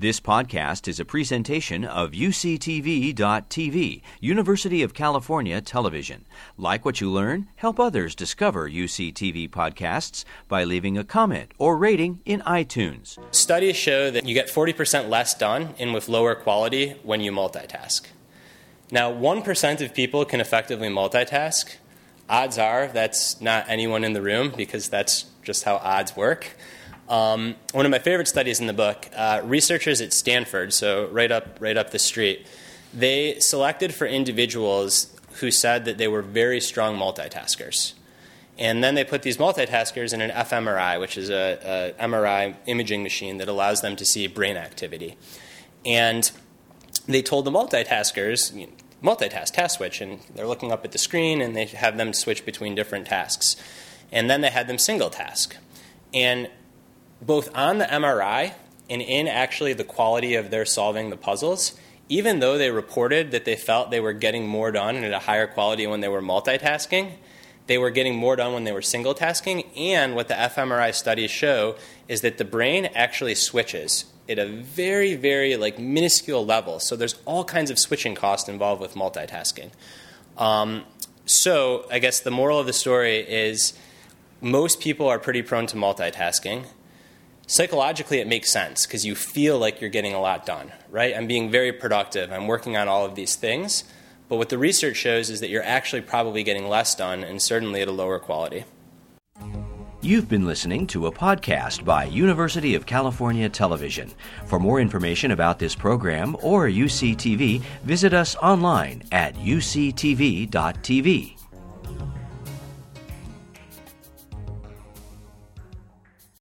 This podcast is a presentation of UCTV.tv, University of California Television. Like what you learn? Help others discover UCTV podcasts by leaving a comment or rating in iTunes. Studies show that you get 40% less done and with lower quality when you multitask. Now, 1% of people can effectively multitask. Odds are that's not anyone in the room because that's just how odds work. Um, one of my favorite studies in the book, uh, researchers at Stanford, so right up right up the street, they selected for individuals who said that they were very strong multitaskers. And then they put these multitaskers in an fMRI, which is a, MRI imaging machine that allows them to see brain activity. And they told the multitaskers, multitask, task switch, and they're looking up at the screen and they have them switch between different tasks. And then they had them single task. And both on the MRI and in actually the quality of their solving the puzzles, even though they reported that they felt they were getting more done and at a higher quality when they were multitasking, they were getting more done when they were single tasking. And what the fMRI studies show is that the brain actually switches at a very, very like minuscule level. So there's all kinds of switching costs involved with multitasking. Um, so I guess the moral of the story is most people are pretty prone to multitasking psychologically it makes sense because you feel like you're getting a lot done, right? I'm being very productive, I'm working on all of these things. But what the research shows is that you're actually probably getting less done and certainly at a lower quality. You've been listening to a podcast by University of California Television. For more information about this program or UCTV, visit us online at uctv.tv.